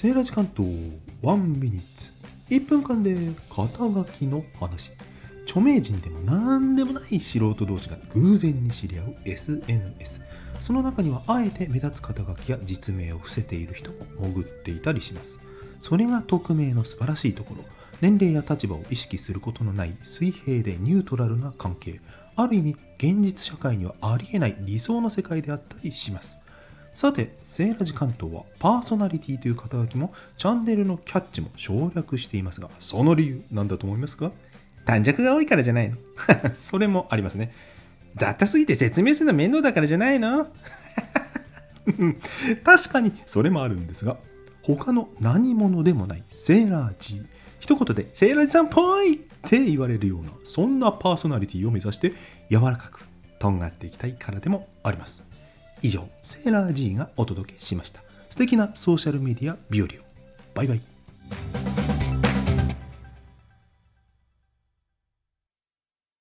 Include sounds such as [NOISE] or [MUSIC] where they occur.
セーラー時間とワンミニッツ。1分間で肩書きの話。著名人でも何でもない素人同士が偶然に知り合う SNS その中にはあえて目立つ肩書きや実名を伏せている人も潜っていたりします。それが匿名の素晴らしいところ。年齢や立場を意識することのない水平でニュートラルな関係。ある意味現実社会にはありえない理想の世界であったりします。さて、セーラジ関東はパーソナリティという肩書きもチャンネルのキャッチも省略していますが、その理由なんだと思いますか？短尺が多いからじゃないの [LAUGHS] それもありますね。雑多すぎて説明するの面倒だからじゃないの？[LAUGHS] 確かにそれもあるんですが、他の何者でもないセーラー G。一言でセーラー G さんっぽいって言われるような、そんなパーソナリティを目指して柔らかくとんがっていきたいからでもあります。以上、セーラー G がお届けしました。素敵なソーシャルメディア日和を。バイバイ。